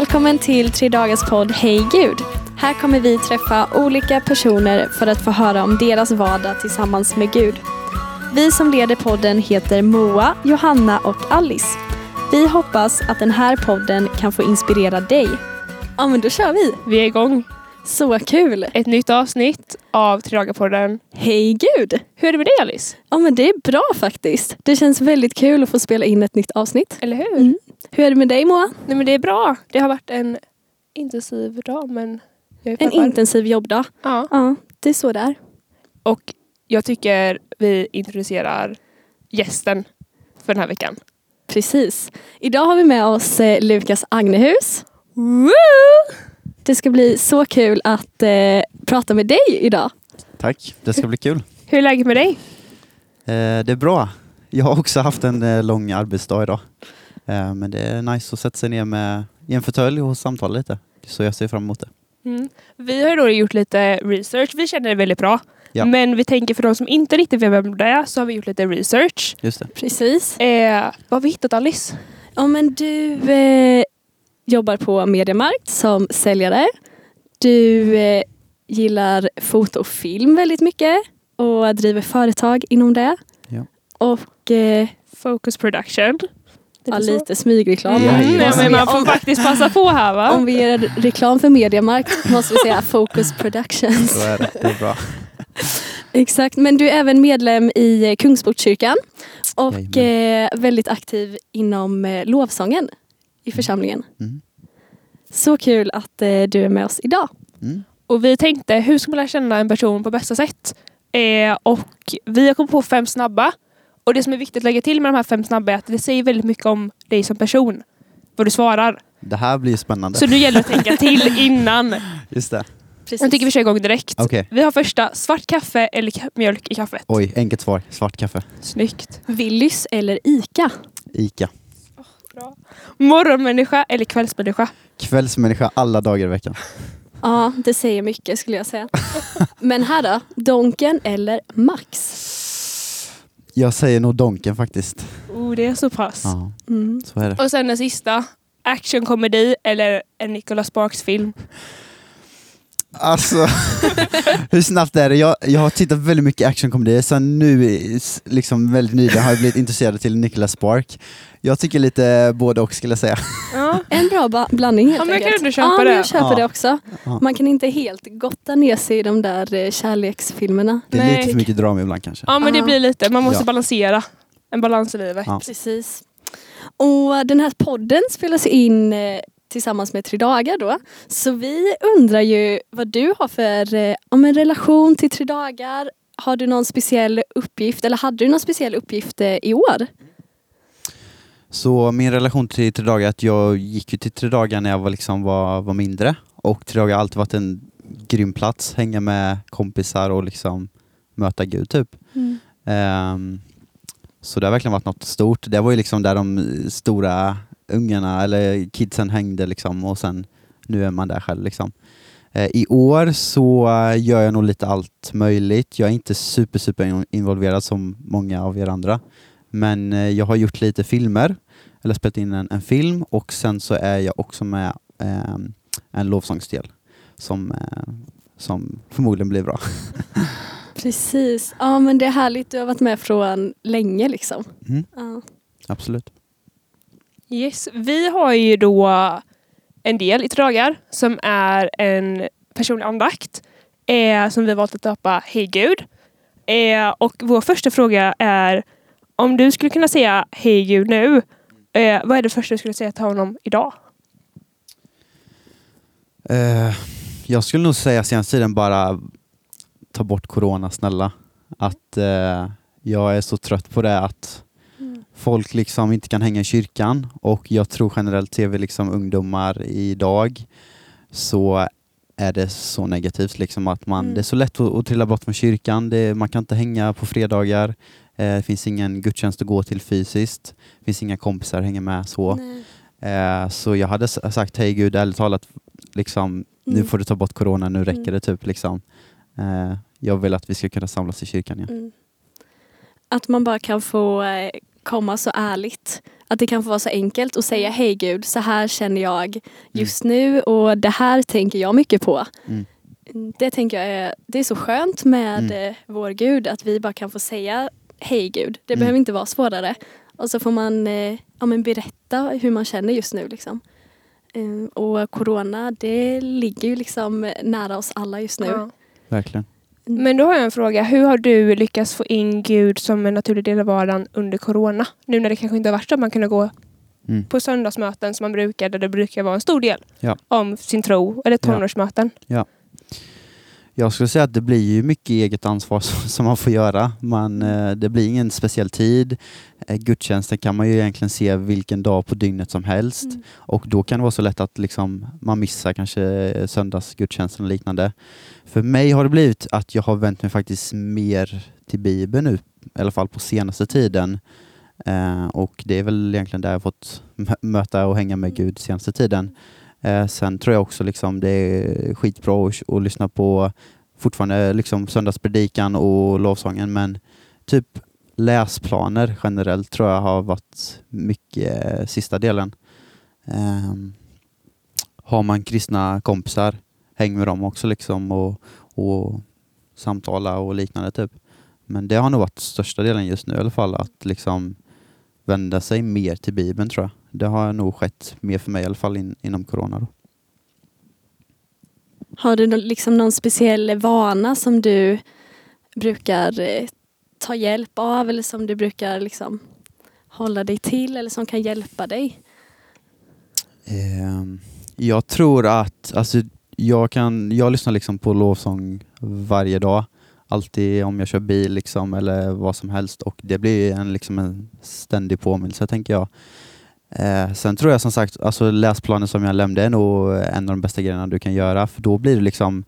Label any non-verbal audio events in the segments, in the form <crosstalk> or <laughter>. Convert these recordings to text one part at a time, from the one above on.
Välkommen till Tre Dagars podd Hej Gud. Här kommer vi träffa olika personer för att få höra om deras vardag tillsammans med Gud. Vi som leder podden heter Moa, Johanna och Alice. Vi hoppas att den här podden kan få inspirera dig. Ja men då kör vi! Vi är igång. Så kul! Ett nytt avsnitt av Tridagarpodden. Hej Gud! Hur är det med dig Alice? Ja men det är bra faktiskt. Det känns väldigt kul att få spela in ett nytt avsnitt. Eller hur? Mm. Hur är det med dig Moa? Nej men det är bra. Det har varit en intensiv dag men jag är En peppad. intensiv jobbdag. Ja. Ja, det är så där. Och jag tycker vi introducerar gästen för den här veckan. Precis. Idag har vi med oss eh, Lukas Agnehus. Woo! Det ska bli så kul att eh, prata med dig idag. Tack, det ska bli kul. Hur är läget med dig? Eh, det är bra. Jag har också haft en eh, lång arbetsdag idag. Eh, men det är nice att sätta sig ner med, i en fåtölj och samtala lite. Så jag ser fram emot det. Mm. Vi har då gjort lite research. Vi känner det väldigt bra. Ja. Men vi tänker för de som inte riktigt vet vem det är så har vi gjort lite research. Just det. Precis. Eh, vad har vi hittat Alice? Ja, men du eh, jobbar på Mediamarkt som säljare. Du eh, gillar foto och film väldigt mycket och driver företag inom det. Ja. Och eh, Focus Production. Ja, lite smygreklam. Mm, ja. men man får faktiskt passa på här va? Om vi gör reklam för Mediamarkt måste vi säga <laughs> Focus Productions. Så är det. Det är bra. Exakt, men du är även medlem i eh, Kungsportskyrkan och eh, Jajamän. väldigt aktiv inom eh, lovsången i församlingen. Mm. Så kul att eh, du är med oss idag. Mm. Och vi tänkte, hur ska man lära känna en person på bästa sätt? Eh, och vi har kommit på fem snabba. Och det som är viktigt att lägga till med de här fem snabba är att det säger väldigt mycket om dig som person. Vad du svarar. Det här blir spännande. Så nu gäller det att tänka till innan. <laughs> Just det. Precis. Jag tycker vi kör igång direkt. Okej. Vi har första, svart kaffe eller mjölk i kaffet. Oj, enkelt svar. Svart kaffe. Snyggt. Willys eller ICA? Ica. Morgonmänniska eller kvällsmänniska? Kvällsmänniska alla dagar i veckan. Ja, det säger mycket skulle jag säga. Men här då? Donken eller Max? Jag säger nog Donken faktiskt. Oh, det är så pass. Ja, Mm. så är det. Och sen den sista, actionkomedi eller en Nicholas Sparks-film. <laughs> Alltså, <laughs> hur snabbt är det? Jag, jag har tittat väldigt mycket actionkomedier, sen nu liksom väldigt nyligen har jag blivit intresserad till Nicholas Spark. Jag tycker lite både och skulle jag säga. Ja. <laughs> En bra blandning helt Ja, men jag kan enkelt. ändå köpa ja, det. jag köper Ja. det också. Ja. Man kan inte helt gotta ner sig i de där eh, kärleksfilmerna. Det är Nej. lite för mycket drama ibland kanske. ja, men det blir lite, man måste Ja. balansera. En balans i livet. Ja. Precis. Och den här podden spelas in eh, tillsammans med Tre Dagar då. Så vi undrar ju vad du har för eh, om en relation till Tre Dagar. Har du någon speciell uppgift eller hade du någon speciell uppgift eh, i år? Så min relation till Tre Dagar är att jag gick ju till Tre Dagar när jag var, liksom var, var mindre och Tre Dagar har alltid varit en grym plats, hänga med kompisar och liksom möta Gud typ. Ehm, så det har verkligen varit något stort. Det var ju liksom där de stora ungarna eller kidsen hängde liksom och sen nu är man där själv liksom. Eh, I år så gör jag nog lite allt möjligt. Jag är inte super, super in- involverad som många av er andra. Men eh, jag har gjort lite filmer, eller spelat in en, en film och sen så är jag också med eh, en lovsångsdel som, eh, som förmodligen blir bra. <laughs> Precis. Ja men det är härligt. Du har varit med från länge liksom. Mm, Ja. absolut. Yes. Vi har ju då en del i Tre dagar som är en personlig andakt eh, som vi har valt att döpa Hej Gud. Eh, och vår första fråga är om du skulle kunna säga Hej Gud nu, eh, vad är det första du skulle säga till honom idag? Eh, jag skulle nog säga senaste tiden bara ta bort corona snälla. Att eh, jag är så trött på det att folk liksom inte kan hänga i kyrkan och jag tror generellt ser vi liksom ungdomar idag så är det så negativt liksom att man, Mm. det är så lätt att, att trilla bort från kyrkan, det, man kan inte hänga på fredagar, eh, det finns ingen gudstjänst att gå till fysiskt, det finns inga kompisar att hänga med så. Eh, så jag hade sagt, hej Gud, ärligt talat, liksom, nu Mm. får du ta bort corona, nu räcker Mm. det typ. Liksom. Eh, jag vill att vi ska kunna samlas i kyrkan igen. Mm. Att man bara kan få eh, komma så ärligt. Att det kan få vara så enkelt att säga hej Gud, så här känner jag just nu och det här tänker jag mycket på. Mm. Det tänker jag är, det är så skönt med Mm. eh, vår Gud att vi bara kan få säga hej Gud. Det Mm. behöver inte vara svårare. Och så får man eh, ja, men berätta hur man känner just nu. Liksom. Eh, och corona det ligger ju liksom nära oss alla just nu. Ja. Verkligen. Men då har jag en fråga. Hur har du lyckats få in Gud som en naturlig del av vardagen under corona? Nu när det kanske inte har varit så att man kunde gå Mm. på söndagsmöten som man brukar, där det brukar vara en stor del Ja. om sin tro, eller tonårsmöten. Jag skulle säga att det blir ju mycket eget ansvar <laughs> som man får göra. Man, eh, det blir ingen speciell tid. Eh, Gudstjänsten kan man ju egentligen se vilken dag på dygnet som helst. Mm. Och då kan det vara så lätt att liksom, man missar kanske söndagsgudstjänsten och liknande. För mig har det blivit att jag har vänt mig faktiskt mer till Bibeln nu, i alla fall på senaste tiden. Eh, och det är väl egentligen där jag fått mö- möta och hänga med Gud senaste tiden. Eh, sen tror jag också liksom det är skitbra att, att lyssna på fortfarande eh, liksom söndagspredikan och lovsången men typ läsplaner generellt tror jag har varit mycket eh, sista delen. Eh, har man kristna kompisar, häng med dem också liksom och, och samtala och liknande typ. Men det har nog varit största delen just nu i alla fall, att liksom vända sig mer till Bibeln tror jag. Det har nog skett mer för mig i alla fall in, inom corona. Då. Har du liksom någon speciell vana som du brukar eh, ta hjälp av eller som du brukar liksom hålla dig till eller som kan hjälpa dig? Ehm, jag tror att, alltså, jag, kan, jag lyssnar liksom på lovsång varje dag. Alltid om jag kör bil liksom, eller vad som helst och det blir en, liksom en ständig påminnelse tänker jag. Eh, sen tror jag som sagt, alltså läsplanen som jag nämnde är nog en av de bästa grejerna du kan göra för då blir det liksom,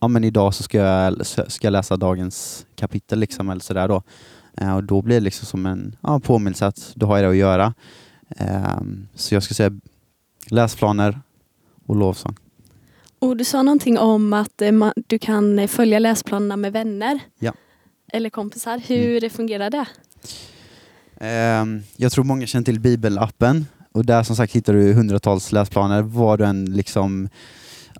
ja men idag så ska jag, ska jag läsa dagens kapitel liksom eller sådär då. Eh, och då blir det liksom som en ja, påminnelse att du har det att göra. Eh, så jag ska säga läsplaner och lovsång. Och du sa någonting om att eh, du kan eh, följa läsplanerna med vänner. Ja. Eller kompisar. Hur fungerar det? Ehm, jag tror många känner till bibelappen och där som sagt hittar du hundratals läsplaner vad du än liksom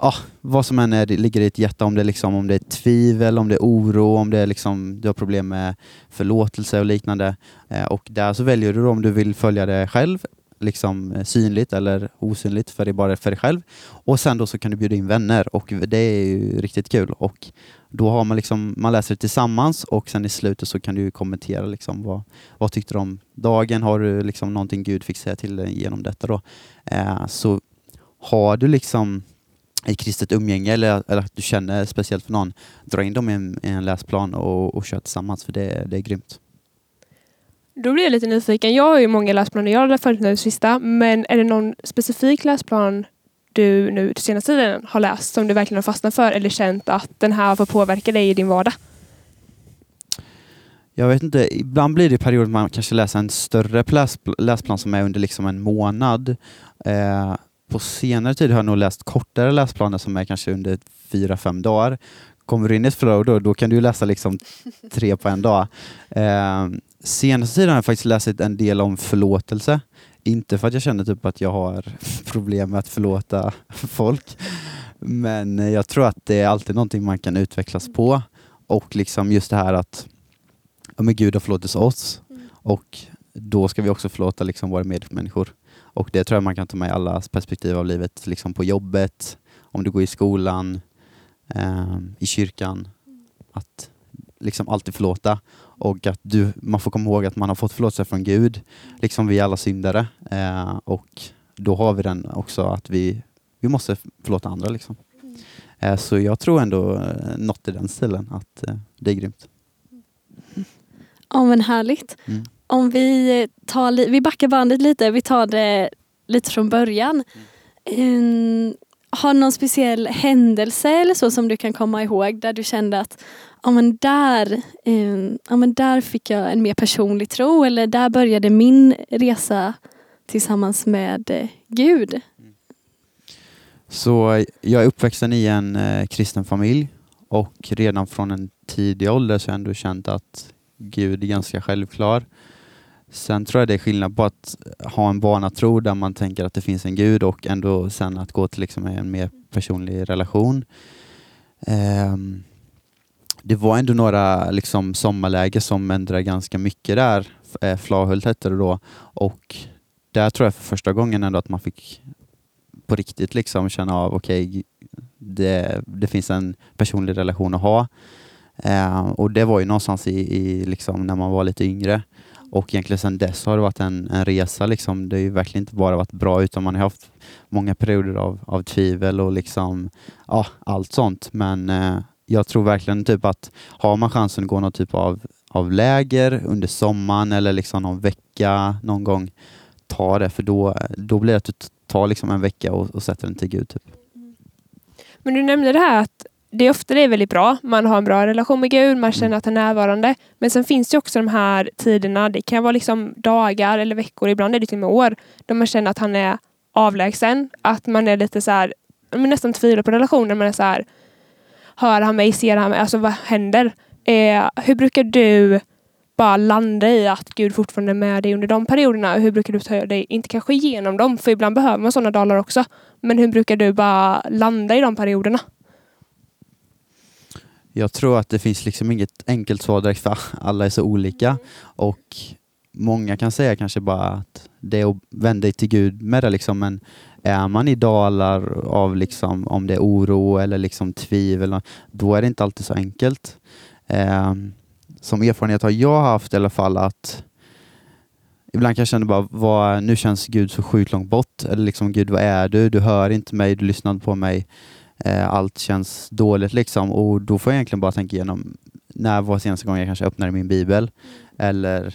Ja, vad som än är, ligger i ditt hjärta, om det, liksom, om det är tvivel, om det är oro, om det är liksom, du har problem med förlåtelse och liknande. Eh, och där så väljer du om du vill följa det själv, liksom eh, synligt eller osynligt för dig, bara för dig själv. Och sen då så kan du bjuda in vänner och det är ju riktigt kul. Och då har man liksom, man läser det tillsammans och sen i slutet så kan du kommentera liksom vad, vad tyckte du om dagen? Har du liksom någonting Gud fick säga till dig genom detta då? Eh, så har du liksom i kristet umgänge eller, eller att du känner speciellt för någon, dra in dem i en, i en läsplan och, och kör tillsammans för det, det är grymt. Då blir jag lite nyfiken. Jag har ju många läsplaner jag har följt nu sista, men är det någon specifik läsplan du nu till senaste tiden har läst som du verkligen har fastnat för eller känt att den här får påverka dig i din vardag? Jag vet inte, ibland blir det perioder man kanske läser en större läspl- läsplan som är under liksom en månad. Eh, på senare tid har jag nog läst kortare läsplaner som är kanske under fyra, fem dagar. Kommer du in i ett flow då, då kan du läsa liksom tre på en dag. Eh, senaste tiden har jag faktiskt läst en del om förlåtelse. Inte för att jag känner typ att jag har <laughs> problem med att förlåta folk. Men jag tror att det är alltid någonting man kan utvecklas på. Och liksom just det här att ja, men Gud har förlåtit oss och då ska vi också förlåta liksom våra medmänniskor. Och det tror jag man kan ta med i alla perspektiv av livet, liksom på jobbet, om du går i skolan, ehm, i kyrkan. Att liksom alltid förlåta och att du, man får komma ihåg att man har fått förlåtelse från Gud, liksom vi alla syndare. Eh, och då har vi den också att vi, vi måste förlåta andra. Liksom. Eh, så jag tror ändå eh, något i den stilen, att eh, det är grymt. Ja men härligt. Mm. Om vi, tar, vi backar bandet lite, vi tar det lite från början. Mm, har du någon speciell händelse eller så som du kan komma ihåg där du kände att ja, men där, eh, ja, men där fick jag en mer personlig tro eller där började min resa tillsammans med eh, Gud? Så jag är uppvuxen i en eh, kristen familj och redan från en tidig ålder så har jag ändå känt att Gud är ganska självklar. Sen tror jag det är skillnad på att ha en barnatro där man tänker att det finns en gud och ändå sen att gå till liksom en mer personlig relation. Um, det var ändå några liksom sommarläger som ändrade ganska mycket där. Eh, Flahult hette det då och där tror jag för första gången ändå att man fick på riktigt liksom känna av okej, okay, det, det finns en personlig relation att ha. Eh, och det var ju någonstans i, i liksom när man var lite yngre. Och egentligen sedan dess har det varit en, en resa. Liksom. Det har ju verkligen inte bara varit bra utan man har haft många perioder av, av tvivel och liksom, ja, allt sånt. Men eh, jag tror verkligen typ att har man chansen att gå någon typ av, av läger under sommaren eller liksom någon vecka någon gång, ta det för då, då blir det att du tar liksom en vecka och, och sätter den till Gud. Typ. Mm. Men du nämnde det här att det är ofta det är väldigt bra. Man har en bra relation med Gud, man känner mm. att han är närvarande. Men sen finns det också de här tiderna, det kan vara liksom dagar eller veckor, ibland är det till och med år, då man känner att han är avlägsen. Att man är lite så här, nästan tvivlar på relationen. Man är så här, hör han mig, ser han mig, alltså vad händer? Eh, hur brukar du bara landa i att Gud fortfarande är med dig under de perioderna? Hur brukar du ta dig, inte kanske igenom dem, för ibland behöver man sådana dalar också. Men hur brukar du bara landa i de perioderna? Jag tror att det finns liksom inget enkelt svar direkt för alla är så olika. Mm. Och många kan säga kanske bara att det är att vända dig till Gud med det liksom, men är man i dalar av liksom, om det är oro eller liksom tvivel, då är det inte alltid så enkelt. Eh, som erfarenhet har jag haft i alla fall att Ibland kan jag känna bara, vad, nu känns Gud så sjukt långt bort. Eller liksom, Gud, vad är du? Du hör inte mig, du lyssnar inte på mig. Eh, allt känns dåligt liksom. Och då får jag egentligen bara tänka igenom, när var senaste gången jag kanske öppnade min bibel? Eller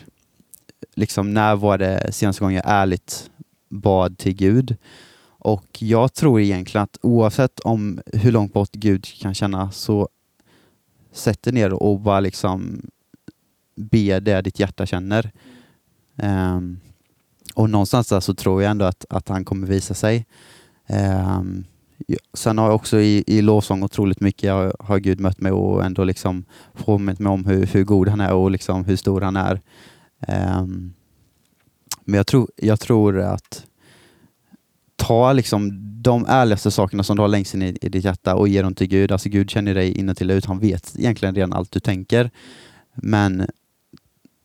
liksom, när var det senaste gången jag ärligt bad till Gud? Och jag tror egentligen att oavsett om hur långt bort Gud kan känna så sätt dig ner och bara liksom be det ditt hjärta känner. Um, och någonstans där så tror jag ändå att, att han kommer visa sig. Um, sen har jag också i, i lovsång otroligt mycket jag har Gud mött mig och ändå liksom påmint mig om hur, hur god han är och liksom hur stor han är. Um, men jag tror, jag tror att ta liksom de ärligaste sakerna som du har längst in i, i ditt hjärta och ge dem till Gud. Alltså Gud känner dig inuti och ut. Han vet egentligen redan allt du tänker. Men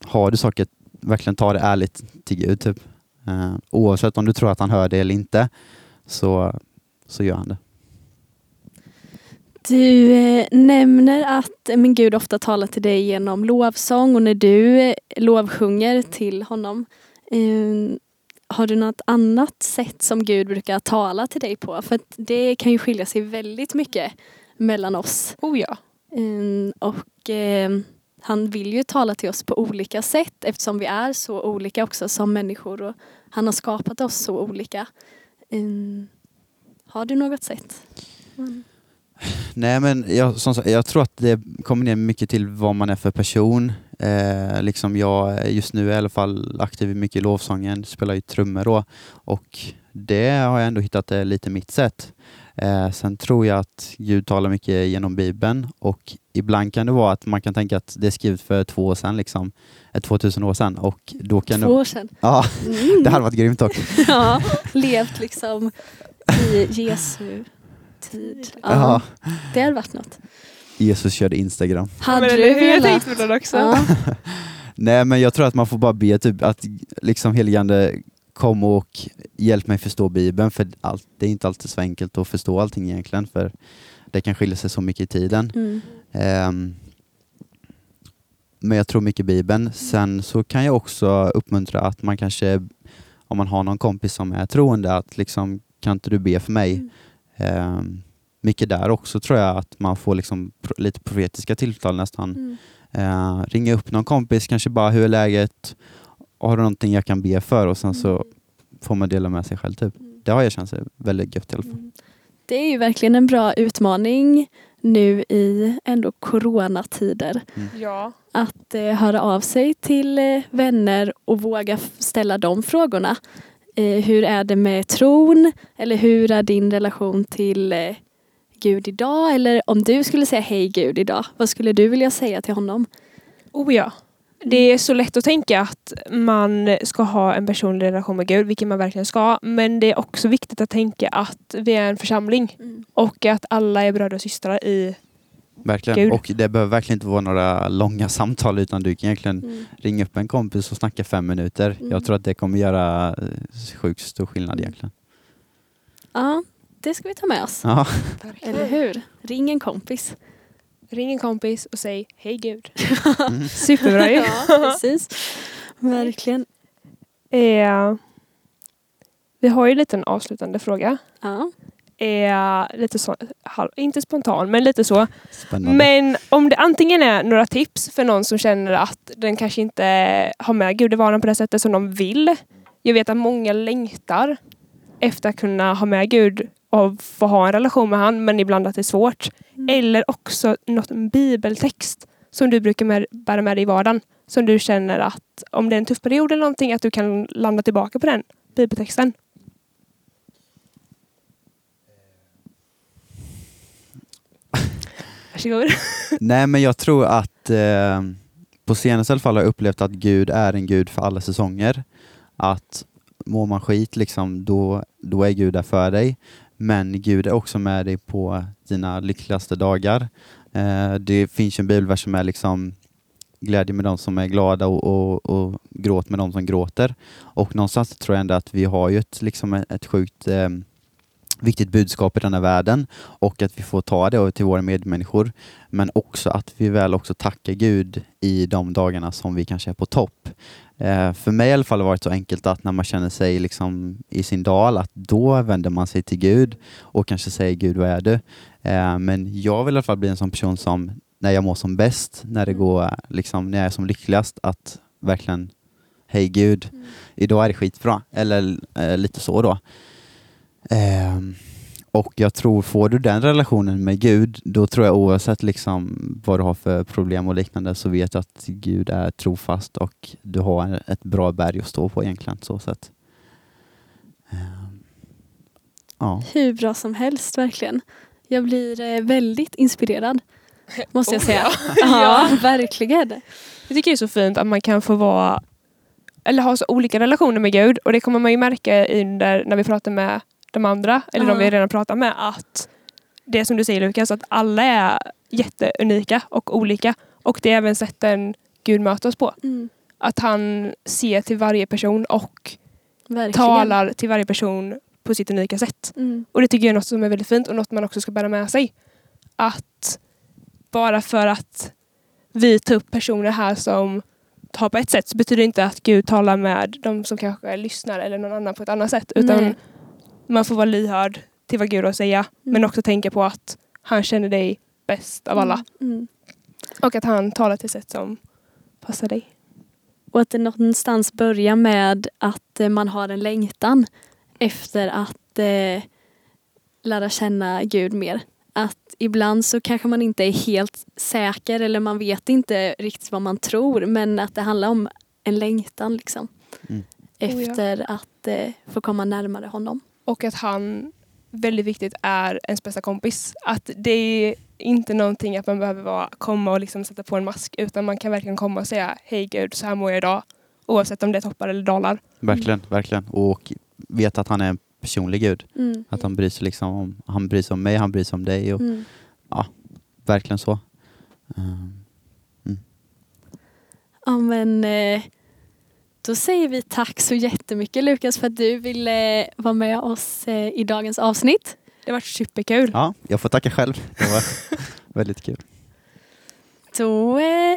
har du saker, verkligen ta det ärligt till Gud. Typ. Uh, oavsett om du tror att han hör det eller inte, så, så gör han det. Du eh, nämner att min Gud ofta talar till dig genom lovsång och när du eh, lovsjunger till honom. Eh, har du något annat sätt som Gud brukar tala till dig på? För det kan ju skilja sig väldigt mycket mellan oss. Oh ja. Um, och um, han vill ju tala till oss på olika sätt eftersom vi är så olika också som människor och han har skapat oss så olika. Har du något sätt? Mm. Nej men jag, som sagt, jag tror att det kommer ner mycket till vad man är för person. Eh, liksom jag just nu är i alla fall aktiv mycket i lovsången, spelar ju trummor då och det har jag ändå hittat är lite mitt sätt. Eh, sen tror jag att Gud talar mycket genom Bibeln och ibland kan det vara att man kan tänka att det är skrivet för två år sedan, liksom, 2000 år sedan. Och då kan två år sedan? Ja, mm. <laughs> det hade varit grymt också. <laughs> ja, levt liksom i Jesu tid. Ja, det hade varit något. Jesus körde Instagram. Hade ja, du velat? Jag också. Ja. <laughs> Nej men jag tror att man får bara be typ att liksom heligande kom och hjälp mig förstå Bibeln för allt, det är inte alltid så enkelt att förstå allting egentligen för det kan skilja sig så mycket i tiden. Mm. Um, men jag tror mycket Bibeln. Sen så kan jag också uppmuntra att man kanske, om man har någon kompis som är troende, att liksom, kan inte du be för mig? Mm. Um, mycket där också tror jag att man får liksom lite profetiska tilltal nästan. Mm. Uh, ringa upp någon kompis, kanske bara hur är läget? Har du någonting jag kan be för? Och sen så mm. får man dela med sig själv. Typ. Mm. Det har jag känt väldigt gött i alla fall. Mm. Det är ju verkligen en bra utmaning nu i ändå coronatider. Mm. Ja. Att eh, höra av sig till eh, vänner och våga ställa de frågorna. Eh, hur är det med tron? Eller hur är din relation till eh, Gud idag? Eller om du skulle säga hej Gud idag, vad skulle du vilja säga till honom? Oh ja. Det är så lätt att tänka att man ska ha en personlig relation med Gud, vilket man verkligen ska. Men det är också viktigt att tänka att vi är en församling Mm. och att alla är bröder och systrar i... Verkligen. Gud. Och det behöver verkligen inte vara några långa samtal utan du kan egentligen Mm. ringa upp en kompis och snacka fem minuter. Mm. Jag tror att det kommer göra eh, sjukt stor skillnad Mm. egentligen. Ja, det ska vi ta med oss. Ja, Eller hur? Ring en kompis. Ring en kompis och säg hej Gud. <laughs> Superbra ju. <laughs> Ja, precis. Verkligen. Eh, vi har ju lite en avslutande fråga. Ja. Eh, lite så, inte spontan, men lite så. spännande. Men om det antingen är några tips för någon som känner att den kanske inte har med gudevanan på det sättet som de vill. Jag vet att många längtar efter att kunna ha med Gud och få ha en relation med han men ibland att det är svårt. Eller också något en bibeltext som du brukar med, bära med dig i vardagen. Som du känner att om det är en tuff period eller någonting att du kan landa tillbaka på den bibeltexten. Varsågod. <laughs> Nej men jag tror att eh, på senaste i alla fall har jag upplevt att Gud är en Gud för alla säsonger. Att mår man skit liksom, då, då är Gud där för dig. Men Gud är också med dig på dina lyckligaste dagar. Eh, det finns en bibelvers som är liksom glädje med de som är glada och, och, och gråt med de som gråter. Och någonstans tror jag ändå att vi har ju ett, liksom ett sjukt eh, viktigt budskap i denna världen och att vi får ta det till våra medmänniskor. Men också att vi väl också tackar Gud i de dagarna som vi kanske är på topp. Eh, för mig i alla fall har det varit så enkelt att när man känner sig liksom i sin dal, att då vänder man sig till Gud och kanske säger Gud, vad är du? Eh, men jag vill i alla fall bli en sån person som när jag mår som bäst, när det går, liksom, när jag är som lyckligast, att verkligen, hej Gud, idag är det skitbra. Eller eh, lite så då. Ehm, och jag tror, får du den relationen med Gud, då tror jag oavsett liksom vad du har för problem och liknande så vet jag att Gud är trofast och du har ett bra berg att stå på egentligen. Så sätt. Ehm, ja. Hur bra som helst, verkligen. Jag blir eh, väldigt inspirerad, måste jag <laughs> Oh, säga. ja. Ja, verkligen. Jag tycker det är så fint att man kan få vara eller ha så olika relationer med Gud och det kommer man ju märka under när vi pratar med de andra eller de Ja. vi redan pratat med att det som du säger Lukas att alla är jätteunika och olika och det är även sätten Gud möter oss på. Mm, Att han ser till varje person och verkligen. talar till varje person på sitt unika sätt. Mm, Och det tycker jag är något som är väldigt fint och något man också ska bära med sig. Att bara för att vi tar upp personer här som tar på ett sätt så betyder det inte att Gud talar med de som kanske lyssnar eller någon annan på ett annat sätt. Utan Nej. Man får vara lyhörd till vad Gud har att säga. Men också tänka på att han känner dig bäst av alla. Mm, mm. Och att han talar till sätt som passar dig. Och att det någonstans börjar med att eh, man har en längtan efter att eh, lära känna Gud mer. Att ibland så kanske man inte är helt säker eller man vet inte riktigt vad man tror men att det handlar om en längtan liksom. Mm. Oh ja. Efter att eh, få komma närmare honom. Och att han, väldigt viktigt, är ens bästa kompis. Att det är inte någonting att man behöver vara, komma och liksom sätta på en mask utan man kan verkligen komma och säga hej Gud, så här mår jag idag. Oavsett om det är toppar eller dalar. Verkligen, verkligen. Och veta att han är en personlig Gud. Mm. Att han bryr sig liksom om, han bryr sig om mig, han bryr sig om dig och Mm. verkligen så. Ehm, Ja men eh, då säger vi tack så jättemycket Lukas för att du ville vara med oss eh, i dagens avsnitt. Det har varit superkul. ja, jag får tacka själv. Det var <laughs> väldigt kul. Då eh,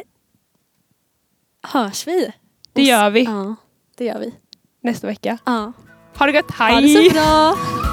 hörs vi. Det gör vi Ja, det gör vi. nästa vecka. Ja. Ha det gött, hej! Ha det så bra!